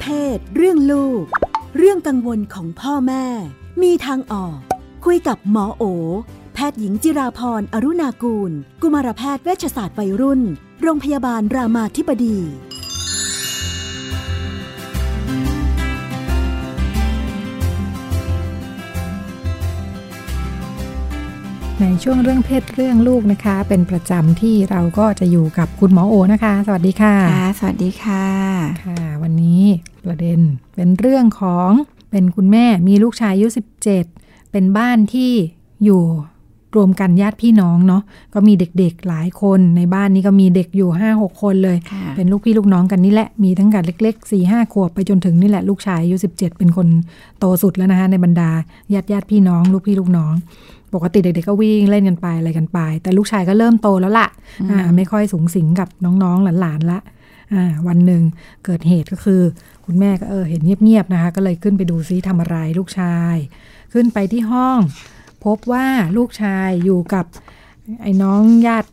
เพศ เรื่องลูก เรื่องกังวลของพ่อแม่ มีทางออก คุยกับหมอโอ แพทย์หญิงจิราพรอรุณากูล กุมารแพทย์เวชศาสตร์วัยรุ่น โรงพยาบาลรามาธิบดี ในช่วงเรื่องเพศเรื่องลูกนะคะ เป็นประจำที่เราก็จะอยู่กับคุณหมอโอนะคะ สวัสดีค่ะค่ะ สวัสดีค่ะค่ะ วันนี้ประเด็นเป็นเรื่องของเป็นคุณแม่มีลูกชายอายุ17 เป็นบ้านที่อยู่ รวมกันญาติพี่น้องเนาะก็มีเด็กๆหลายคนในบ้านนี้ก็มีเด็กอยู่5-6คนเลยค่ะเป็นลูกพี่ลูกน้องกันนี่แหละ มีทั้งกันเล็กๆ4ี่ห้าขวบไปจนถึงนี่แหละลูกชายอายุ17เป็นคนโตสุดแล้วนะคะในบรรดาญาติญาติๆพี่น้อง ลูกพี่ลูกน้อง ปกติเด็กๆก็วิ่งเล่นกันไปอะไรกันไป แต่ลูกชายก็เริ่มโตแล้วล่ะอ่าไม่ค่อยสูงสิงกับน้องๆหลานๆละอ่าวันหนึ่งเกิดเหตุก็คือ คุณแม่ก็เออเห็นเงียบๆนะคะ ก็เลยขึ้นไปดูซิทำอะไรลูกชาย ขึ้นไปที่ห้อง พบว่าลูกชายอยู่กับ ไอ้น้องญาติ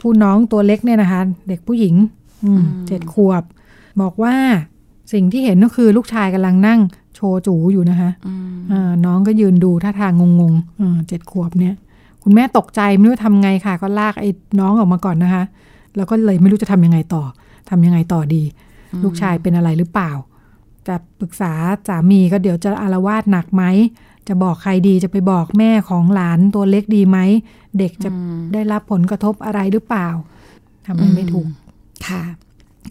ผู้น้องตัวเล็กเนี่ยนะคะ เด็กผู้หญิงอืมเจ็ดขวบ บอกว่าสิ่งที่เห็นก็คือลูกชายกำลังนั่งโชว์จูอยู่นะคะอืมอ่าน้องก็ยืนดูท่าทางงงๆอ่าเจ็ดขวบเนี่ย คุณแม่ตกใจไม่รู้ทำไงค่ะ ก็ลากไอ้น้องออกมาก่อนนะคะ แล้วก็เลยไม่รู้จะทำยังไงต่อทำยังไงต่อดี ลูกชายเป็นอะไรหรือเปล่า จะปรึกษาสามีก็เดี๋ยวจะอารวาสหนักไหม จะบอกใครดีจะไปบอกแม่ของหลานตัวเล็กดีไหม เด็กจะได้รับผลกระทบอะไรหรือเปล่าทำอะไรไม่ถูกค่ะ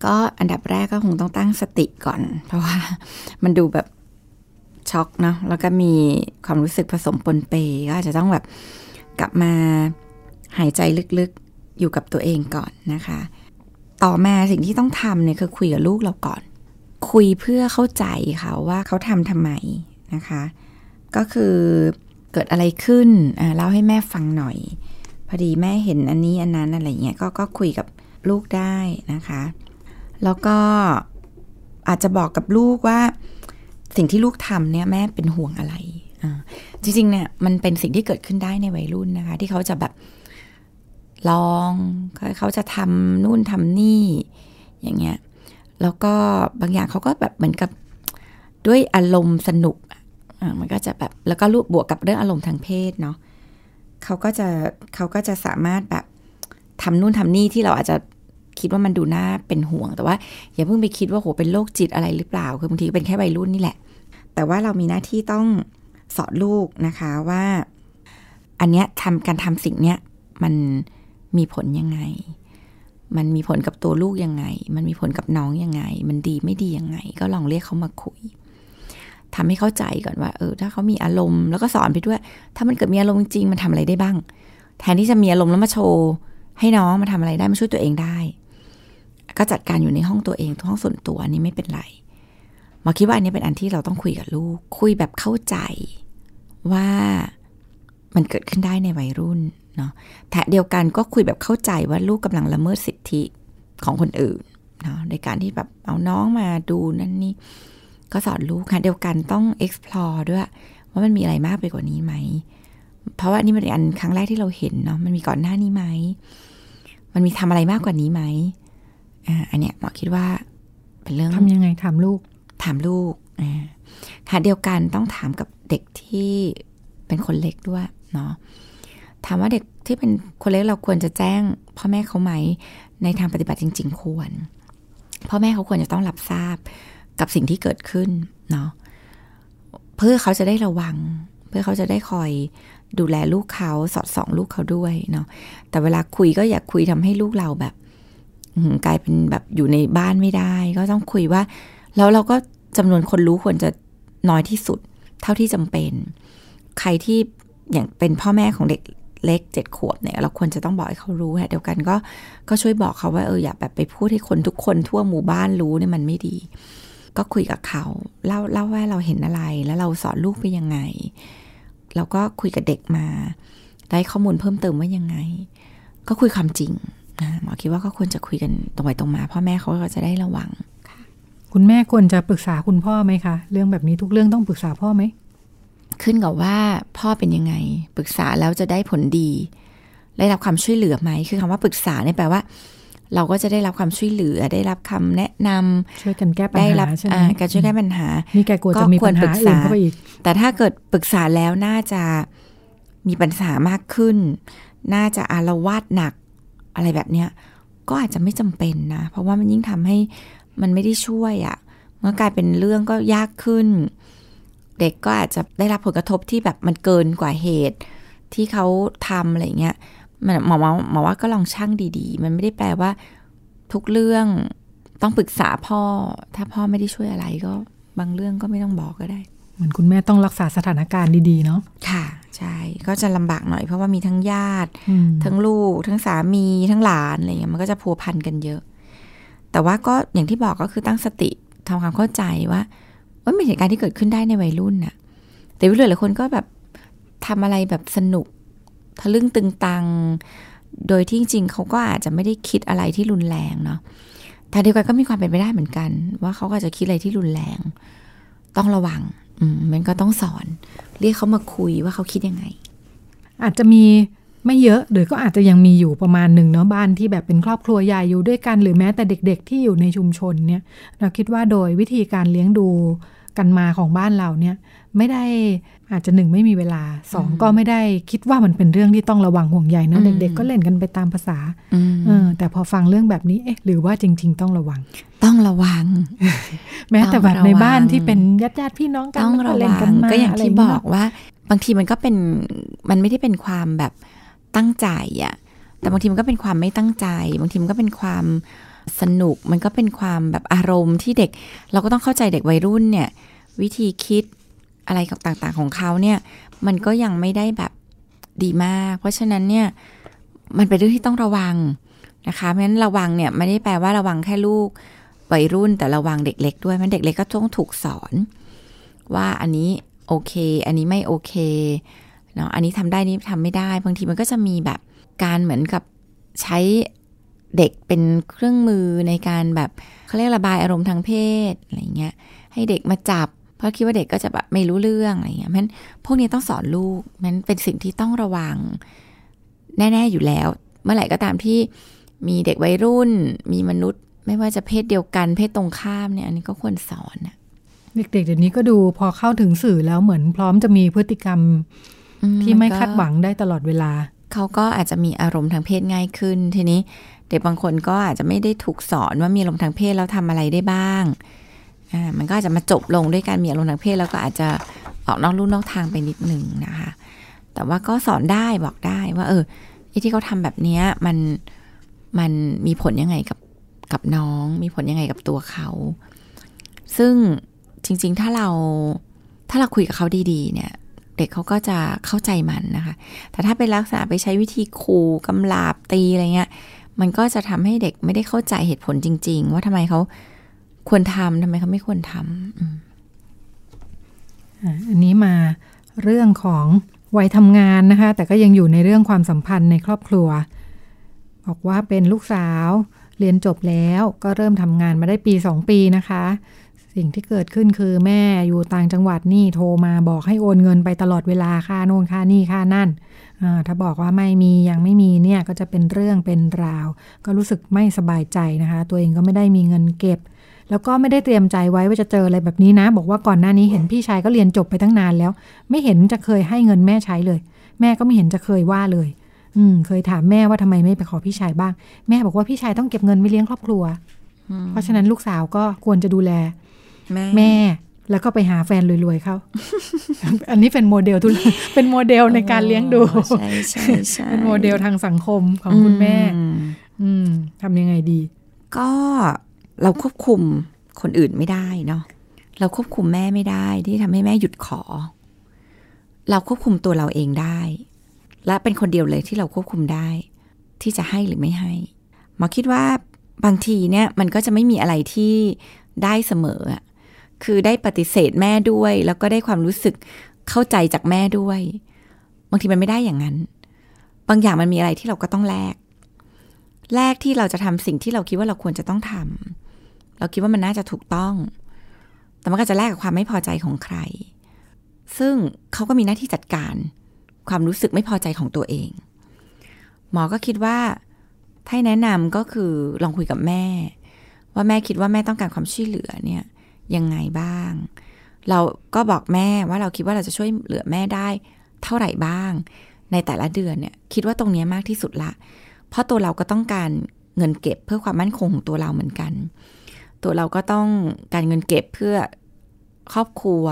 ก็อันดับแรกก็คงต้องตั้งสติก่อน เพราะว่ามันดูแบบช็อกเนาะแล้วก็มีความรู้สึกผสมปนเปก็อาจจะต้องแบบกลับมาหายใจลึกๆอยู่กับตัวเองก่อนนะคะ ต่อมาสิ่งที่ต้องทำเนี่ยคือคุยกับลูกเราก่อน คุยเพื่อเข้าใจค่ะว่าเขาทำทำไมนะคะ ก็คือเกิดอะไรขึ้นเล่าให้แม่ฟังหน่อย พอดีแม่เห็นอันนี้อันนั้นอะไรเงี้ยก็ก็คุยกับลูกได้นะคะ แล้วก็อาจจะบอกกับลูกว่า สิ่งที่ลูกทำเนี่ยแม่เป็นห่วงอะไรจริงๆเนี่ยมันเป็นสิ่งที่เกิดขึ้นได้ในวัยรุ่นนะคะ ที่เขาจะแบบลองเขาจะทำนู่นทำนี่อย่างเงี้ยแล้วก็บางอย่างเขาก็แบบเหมือนกับด้วยอารมณ์สนุก มันก็จะแบบแล้วก็รูปบวกกับเรื่องอารมณ์ทางเพศเนาะเขาก็จะเขาก็จะสามารถแบบทำนู่นทำนี่ที่เราอาจจะคิดว่ามันดูน่าเป็นห่วง แต่ว่าอย่าเพิ่งไปคิดว่าโหเป็นโรคจิตอะไรหรือเปล่า คือบางทีเป็นแค่วัยรุ่นนี่แหละ แต่ว่าเรามีหน้าที่ต้องสอนลูกนะคะว่า อันเนี้ยทำการทำสิ่งเนี้ยมันมีผลยังไง มันมีผลกับตัวลูกยังไง มันมีผลกับน้องยังไง มันดีไม่ดียังไง ก็ลองเรียกเขามาคุย ทำให้เข้าใจก่อนว่า เออ ถ้าเขามีอารมณ์แล้วก็สอนไปด้วย ถ้ามันเกิดมีอารมณ์จริงมันทำอะไรได้บ้าง แทนที่จะมีอารมณ์แล้วมาโชว์ ให้น้องมาทำอะไรได้มาช่วยตัวเองได้ ก็จัดการอยู่ในห้องตัวเองห้องส่วนตัวนี้ไม่เป็นไรหมอคิดว่าอันนี้เป็นอันที่เราต้องคุยกับลูก คุยแบบเข้าใจว่ามันเกิดขึ้นได้ในวัยรุ่นเนาะแต่เดียวกันก็คุยแบบเข้าใจว่าลูกกำลังละเมิดสิทธิของคนอื่นเนาะในการที่แบบเอาน้องมาดูนั่นนี่ ก็สอนลูกค่ะเดียวกันต้อง explore ด้วยว่ามันมีอะไรมากไปกว่านี้ไหม เพราะว่านี่มันเป็นอันครั้งแรกที่เราเห็นเนาะมันมีก่อนหน้านี้ไหม มันมีทำอะไรมากกว่านี้ไหมอ่าอันเนี้ยหมอคิดว่า เป็นเรื่องทำยังไงถามลูก ถามลูกอ่าค่ะเดียวกันต้องถามกับเด็กที่เป็นคนเล็กด้วยเนาะถามว่าเด็กที่เป็นคนเล็กเราควรจะแจ้งพ่อแม่เขาไหมในทางปฏิบัติจริง ๆ ควร พ่อแม่เขาควรจะต้องรับทราบ กับสิ่งที่เกิดขึ้นเนาะเพื่อเขาจะได้ระวัง เพื่อเขาจะได้คอยดูแลลูกเขาสอดส่องลูกเขาด้วยเนาะแต่เวลาคุยก็อยากคุยทำให้ลูกเราแบบกลายเป็นแบบอยู่ในบ้านไม่ได้ ก็ต้องคุยว่า แล้วเราก็จำนวนคนรู้ควรจะน้อยที่สุด เท่าที่จำเป็น ใครที่อย่างเป็นพ่อแม่ของเด็กเล็กเจ็ดขวบเนี่ยเราควรจะต้องบอกให้เขารู้ค่ะเดียวกันก็ก็ช่วยบอกเขาว่าเอออย่าแบบไปพูดให้คนทุกคนทั่วหมู่บ้านรู้เนี่ยมันไม่ดี ก็คุยกับเขาเล่าเล่าว่าเราเห็นอะไร แล้วเราสอนลูกไปยังไง เราก็คุยกับเด็กมา ได้ข้อมูลเพิ่มเติมว่ายังไง ก็คุยความจริงนะหมอคิดว่าก็ควรจะคุยกันตรงไปตรงมาพ่อแม่เขาก็จะได้ระวังคุณแม่ควรจะปรึกษาคุณพ่อไหมคะเรื่องแบบนี้ทุกเรื่องต้องปรึกษาพ่อไหมขึ้นกับว่าพ่อเป็นยังไง ปรึกษาแล้วจะได้ผลดี ได้รับความช่วยเหลือไหม คือคำว่าปรึกษาเนี่ยแปลว่า เราก็จะได้รับความช่วยเหลือได้รับคำแนะนำช่วยกันแก้ปัญได้รัหาใช่ไหมอ่าการช่วยแก้ปัญหานี่แกกลัวก็จะมีควปัรญปรึหากษาอื่นเข้าไปอีก แต่ถ้าเกิดปรึกษาแล้วน่าจะมีปัญหามากขึ้น น่าจะอารวาสหนักอะไรแบบเนี้ยก็อาจจะไม่จำเป็นนะ เพราะว่ามันยิ่งทำให้มันไม่ได้ช่วยอะ่ะเมื่อกลายเป็นเรื่องก็ยากขึ้น เด็กก็อาจจะได้รับผลกระทบที่แบบมันเกินกว่าเหตุที่เขาทำอะไรเงี้ย มันหมอว่าหมอว่าก็ลองช่างดีๆ มันไม่ได้แปลว่า ทุกเรื่องต้องปรึกษาพ่อ ถ้าพ่อไม่ได้ช่วยอะไรก็บางเรื่องก็ไม่ต้องบอกก็ได้ เหมือนคุณแม่ต้องรักษาสถานการณ์ดีๆเนาะค่ะใช่ก็จะลำบากหน่อยเพราะว่ามีทั้งญาติอืมทั้งลูก ทั้งสามีทั้งหลานอะไรเงี้ยมันก็จะพัวพันกันเยอะ แต่ว่าก็อย่างที่บอกก็คือตั้งสติทำความเข้าใจว่าว่าเป็นเหตุการณ์ที่เกิดขึ้นได้ในวัยรุ่นน่ะ แต่วิลหลายคนก็แบบทำอะไรแบบสนุก ทะลึ่งตึงตัง โดยที่จริงเขาก็อาจจะไม่ได้คิดอะไรที่รุนแรงเนาะแต่เดียวกันก็มีความเป็นไปได้เหมือนกัน ว่าเขาก็อาจจะคิดอะไรที่รุนแรง ต้องระวังอืมมันก็ต้องสอน เรียกเขามาคุยว่าเขาคิดยังไง อาจจะมีไม่เยอะหรือก็อาจจะยังมีอยู่ประมาณหนึ่งเนาะบ้านที่แบบเป็นครอบครัวใหญ่อยู่ด้วยกัน หรือแม้แต่เด็ก ๆ ที่อยู่ในชุมชนเนี่ย เราคิดว่าโดยวิธีการเลี้ยงดู กันมาของบ้านเราเนี่ยไม่ได้อาจจะหนึ่งไม่มีเวลาสองก็ไม่ได้คิดว่ามันเป็นเรื่องที่ต้องระวังห่วงใยนะอืมเด็ก ๆ ก็เล่นกันไปตามภาษาอืมเออแต่พอฟังเรื่องแบบนี้เอ๊ะหรือว่าจริง ๆ ต้องระวัง ต้องระวัง แม้แต่แบบในบ้านต้องระวังที่เป็นญาติญาติๆพี่น้องกันต้องแล้วระก็เล่วันกันงมาก็อย่างที่ะไรบอกว่า บางทีมันก็เป็นมันไม่ได้เป็นความแบบตั้งใจอะแต่บางทีมันก็เป็นความไม่ตั้งใจ บางทีมันก็เป็นความ สนุกมันก็เป็นความแบบอารมณ์ที่เด็ก เราก็ต้องเข้าใจเด็กวัยรุ่นเนี่ย วิธีคิดอะไรต่างๆของเขาเนี่ย มันก็ยังไม่ได้แบบดีมาก เพราะฉะนั้นเนี่ยมันเป็นเรื่องที่ต้องระวังนะคะเพราะฉะนั้นระวังเนี่ยไม่ได้แปลว่าระวังแค่ลูกวัยรุ่นแต่ระวังเด็กเล็กด้วยมันเด็กเล็กก็ต้องถูกสอน ว่าอันนี้โอเค อันนี้ไม่โอเคเนาะอันนี้ทำได้นี่ทำไม่ได้ บางทีมันก็จะมีแบบการเหมือนกับใช้ เด็กเป็นเครื่องมือในการแบบเขาเรียกระบายอารมณ์ทางเพศอะไรเงี้ยให้เด็กมาจับ เพราะคิดว่าเด็กก็จะแบบไม่รู้เรื่องอะไรเงี้ยเพราะฉะนั้นพวกนี้ต้องสอนลูกมันเป็นสิ่งที่ต้องระวังแน่ ๆอยู่แล้ว เมื่อไหร่ก็ตามที่มีเด็กวัยรุ่น มีมนุษย์ ไม่ว่าจะเพศเดียวกัน เพศตรงข้ามเนี่ยอันนี้ก็ควรสอนนะเด็กๆเดี๋ยวนี้ก็ดูพอเข้าถึงสื่อแล้วเหมือนพร้อมจะมีพฤติกรรมอืที่ไม่นก็คาดหวังได้ตลอดเวลา เขาก็อาจจะมีอารมณ์ทางเพศง่ายขึ้น ทีนี้เด็กบางคนก็อาจจะไม่ได้ถูกสอนว่ามีอารมณ์ทางเพศแล้วทำอะไรได้บ้างอ่ามันก็อาจจะมาจบลงด้วยการมีอารมณ์ทางเพศแล้วก็อาจจะออกนอกลู่นอกทางไปนิดหนึ่งนะคะ แต่ว่าก็สอนได้บอกได้ว่า เออที่เขาทำแบบเนี้ยมันมันมีผลยังไงกับกับน้อง มีผลยังไงกับตัวเขา ซึ่งจริง ๆ ถ้าเราถ้าเราคุยกับเขาดีๆ เนี่ย ด็กเขาก็จะเข้าใจมันนะคะ แต่ถ้าเป็นลักษณะไปใช้วิธีขู่กำลาบตีอะไรเงี้ย มันก็จะทำให้เด็กไม่ได้เข้าใจเหตุผลจริง ๆ ว่าทำไมเขาควรทำทำไมเขาไม่ควรทำอันนี้มาเรื่องของวัยทำงานนะคะ แต่ก็ยังอยู่ในเรื่องความสัมพันธ์ในครอบครัว บอกว่าเป็นลูกสาวเรียนจบแล้วก็เริ่มทำงานมาได้ปีสองปีนะคะ สิ่งที่เกิดขึ้นคือแม่อยู่ต่างจังหวัดนี่โทรมาบอกให้โอนเงินไปตลอดเวลาค่าโน่นค่านี่ค่านั่น ถ้าบอกว่าไม่มียังไม่มีเนี่ยก็จะเป็นเรื่องเป็นราว ก็รู้สึกไม่สบายใจนะคะ ตัวเองก็ไม่ได้มีเงินเก็บ แล้วก็ไม่ได้เตรียมใจไว้ว่าจะเจออะไรแบบนี้นะ บอกว่าก่อนหน้านี้เห็นพี่ชายก็เรียนจบไปตั้งนานแล้ว ไม่เห็นจะเคยให้เงินแม่ใช้เลย แม่ก็ไม่เห็นจะเคยว่าเลย อืมเคยถามแม่ว่าทำไมไม่ไปขอพี่ชายบ้าง แม่บอกว่าพี่ชายต้องเก็บเงินไว้เลี้ยงครอบครัว เพราะฉะนั้นลูกสาวก็ควรจะดูแล แม่แม่ แล้วก็ไปหาแฟนรวยๆเขาอันนี้เป็นโมเดลทุนเป็นโมเดลในการเลี้ยงดูใช่ใช่ใช่เป็นโมเดลทางสังคมของคุณแม่อืมอืมทำยังไงดี ก็เราควบคุมคนอื่นไม่ได้เนาะเราควบคุมแม่ไม่ได้ที่ทำให้แม่หยุดขอ เราควบคุมตัวเราเองได้ และเป็นคนเดียวเลยที่เราควบคุมได้ ที่จะให้หรือไม่ให้หมอคิดว่าบางทีเนี่ยมันก็จะไม่มีอะไรที่ได้เสมออะ คือได้ปฏิเสธแม่ด้วย แล้วก็ได้ความรู้สึกเข้าใจจากแม่ด้วย บางทีมันไม่ได้อย่างนั้น บางอย่างมันมีอะไรที่เราก็ต้องแลกแรกที่เราจะทำสิ่งที่เราคิดว่าเราควรจะต้องทำเราคิดว่ามันน่าจะถูกต้อง แต่มันก็จะแลกกับความไม่พอใจของใคร ซึ่งเขาก็มีหน้าที่จัดการความรู้สึกไม่พอใจของตัวเอง หมอก็คิดว่าถ้าแนะนำก็คือลองคุยกับแม่ ว่าแม่คิดว่าแม่ต้องการความช่วยเหลือเนี่ย ยังไงบ้าง เราก็บอกแม่ว่าเราคิดว่าเราจะช่วยเหลือแม่ได้เท่าไหร่บ้าง ในแต่ละเดือนเนี่ยคิดว่าตรงนี้มากที่สุดละ เพราะตัวเราก็ต้องการเงินเก็บเพื่อความมั่นคงของตัวเราเหมือนกัน ตัวเราก็ต้องการเงินเก็บเพื่อครอบครัว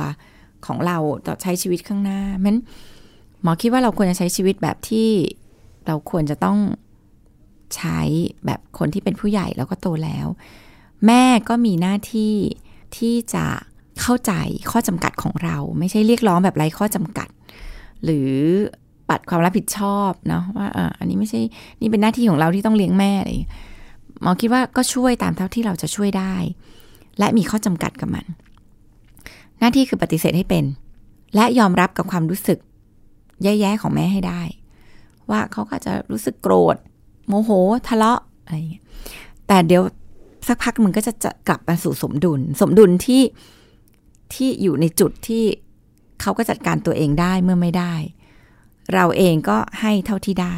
ของเราต่อใช้ชีวิตข้างหน้ามันหมอคิดว่าเราควรจะใช้ชีวิตแบบที่เราควรจะต้องใช้แบบคนที่เป็นผู้ใหญ่แล้วก็โตแล้ว แม่ก็มีหน้าที่ ที่จะเข้าใจข้อจำกัดของเรา ไม่ใช่เรียกร้องแบบไร้ข้อจำกัด หรือปัดความรับผิดชอบเนาะว่าอ่าอันนี้ไม่ใช่นี่เป็นหน้าที่ของเราที่ต้องเลี้ยงแม่อะไรหมอคิดว่าก็ช่วยตามเท่าที่เราจะช่วยได้ และมีข้อจำกัดกับมัน หน้าที่คือปฏิเสธให้เป็น และยอมรับกับความรู้สึก แย่ๆของแม่ให้ได้ ว่าเขาก็จะรู้สึกโกรธ โมโห ทะเลาะอะไรอย่างเงี้ยแต่เดี๋ยว สักพักมันก็จะจะกลับมาสู่สมดุล สมดุลที่ที่อยู่ในจุดที่เขาก็จัดการตัวเองได้เมื่อไม่ได้ เราเองก็ให้เท่าที่ได้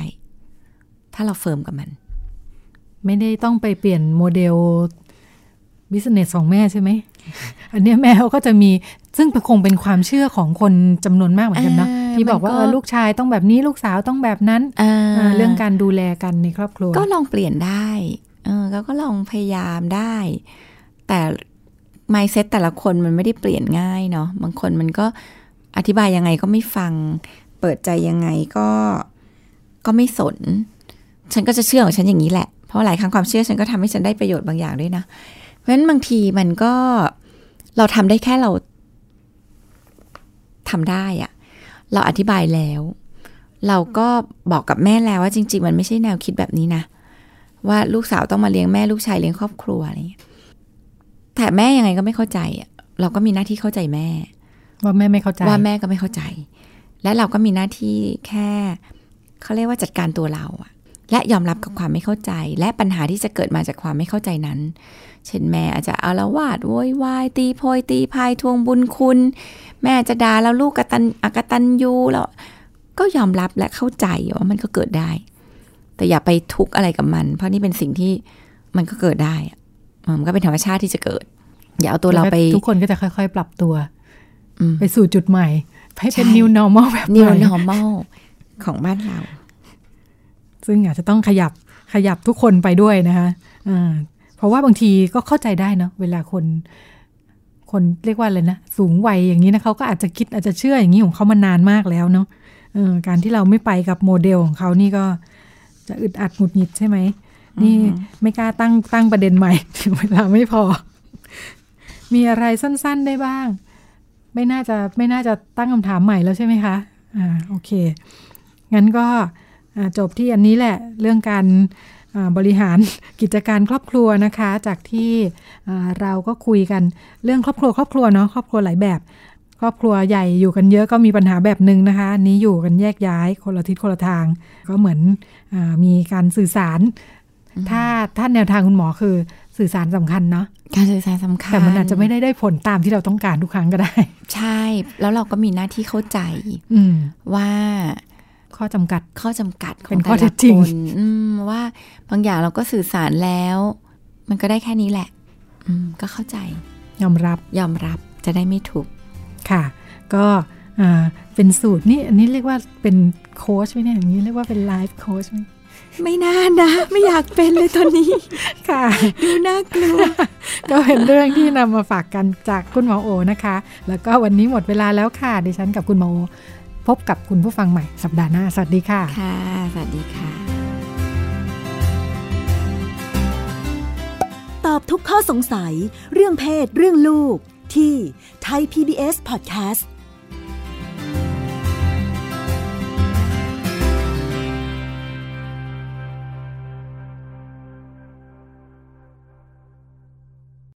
ถ้าเรา firm กับมัน ไม่ได้ต้องไปเปลี่ยนโมเดล business ของแม่ใช่ไหม อันเนี้ยแม่เขาก็จะมีซึ่งคงเป็นความเชื่อของคนจำนวนมากเหมือนกันเนาะอ่าที่บอกว่ามันก็เออลูกชายต้องแบบนี้ลูกสาวต้องแบบนั้นอ่าอ่าเรื่องการดูแลกันในครอบครัว ก็ลองเปลี่ยนได้ เออก็ก็ลองพยายามได้ แต่ mindset แต่ละคนมันไม่ได้เปลี่ยนง่ายเนาะบางคนมันก็อธิบายยังไงก็ไม่ฟัง เปิดใจยังไงก็ก็ไม่สน ฉันก็จะเชื่อของฉันอย่างนี้แหละ เพราะหลายครั้งความเชื่อฉันก็ทำให้ฉันได้ประโยชน์บางอย่างด้วยนะ เพราะฉะนั้นบางทีมันก็เราทำได้แค่เราทำได้อะเราอธิบายแล้ว เราก็บอกกับแม่แล้วว่าจริง ๆ มันไม่ใช่แนวคิดแบบนี้นะ ว่าลูกสาวต้องมาเลี้ยงแม่ลูกชายเลี้ยงครอบครัวอะไรอย่างเงี้ยแต่แม่ยังไงก็ไม่เข้าใจอะเราก็มีหน้าที่เข้าใจแม่ ว่าแม่ไม่เข้าใจว่าแม่ก็ไม่เข้าใจ และเราก็มีหน้าที่แค่เขาเรียกว่าจัดการตัวเราอะและยอมรับกับความไม่เข้าใจ และปัญหาที่จะเกิดมาจากความไม่เข้าใจนั้น เช่นแม่อาจจะอาละวาดโวยวายตีโพยตีพายทวงบุญคุณ แม่จะด่าแล้วลูกกตันอกตันยูแล้วก็ยอมรับและเข้าใจว่ามันก็เกิดได้ แต่อย่าไปทุกข์อะไรกับมัน เพราะนี่เป็นสิ่งที่มันก็เกิดได้อะมันก็เป็นธรรมชาติที่จะเกิด อย่าเอาตัวเราไป ทุกคนก็จะค่อย ๆ ปรับตัวอืมไปสู่จุดใหม่ให้เป็นใช่ new normal แบบให new ม่ normal ของบ้านเรา ซึ่งอาจจะต้องขยับขยับทุกคนไปด้วยนะคะอ่าเพราะว่าบางทีก็เข้าใจได้เนาะเวลาคน คนเรียกว่าอะไรนะ สูงวัยอย่างนี้นะเขาก็อาจจะคิดอาจจะเชื่ออย่างนี้ของเขามานานมากแล้วเนาะเออการที่เราไม่ไปกับโมเดลของเขานี่ก็ จะอึดอัดหงุดหงิดใช่ไหม นี่ไม่กล้าตั้งตั้งประเด็นใหม่ถึงเวลาไม่พอ มีอะไรสั้นๆได้บ้าง ไม่น่าจะไม่น่าจะตั้งคำถามใหม่แล้วใช่ไหมคะอ่าโอเค งั้นก็อ่าจบที่อันนี้แหละเรื่องการอ่าบริหารกิจการครอบครัวนะคะ จากที่อ่าเราก็คุยกันเรื่องครอบครัวครอบครัวเนาะครอบครัวหลายแบบ ครอบครัวใหญ่อยู่กันเยอะก็มีปัญหาแบบหนึ่งนะคะอันนี้อยู่กันแยกย้ายคนละทิศคนละทาง ก็เหมือนอามีการสื่อสาร ถ้าถ้าแนวทางคุณหมอคือสื่อสารสำคัญเนาะการสื่อสารสำคัญแต่มันอาจจะไม่ได้ได้ผลตามที่เราต้องการทุกครั้งก็ได้ ใช่ แล้วเราก็มีหน้าที่เข้าใจ อืมว่าข้อจำกัดข้อจำกัดขอเป็งนข้แต่อเท็ละจจริคงนอืมว่าบางอย่างเราก็สื่อสารแล้ว มันก็ได้แค่นี้แหละ อืมก็เข้าใจ ยอมรับยอมรับจะได้ไม่ถูก ค่ะ ก็อ่าเป็นสูตรนี่อันนี้เรียกว่าเป็นโค้ชไหมเนี่ยอย่างนี้เรียกว่าเป็นไลฟ์โค้ชไหมไม่น่านะ ไม่อยากเป็นเลยตอนนี้ ค่ะ ดูน่ากลัว ก็เป็นเรื่องที่นำมาฝากกันจากคุณหมอโอนะคะ แล้วก็วันนี้หมดเวลาแล้วค่ะดิฉันกับคุณหมอโอพบกับคุณผู้ฟังใหม่สัปดาห์หน้า สวัสดีค่ะ ค่ะ สวัสดีค่ะ ตอบทุกข้อสงสัย เรื่องเพศ เรื่องลูก ที่ไ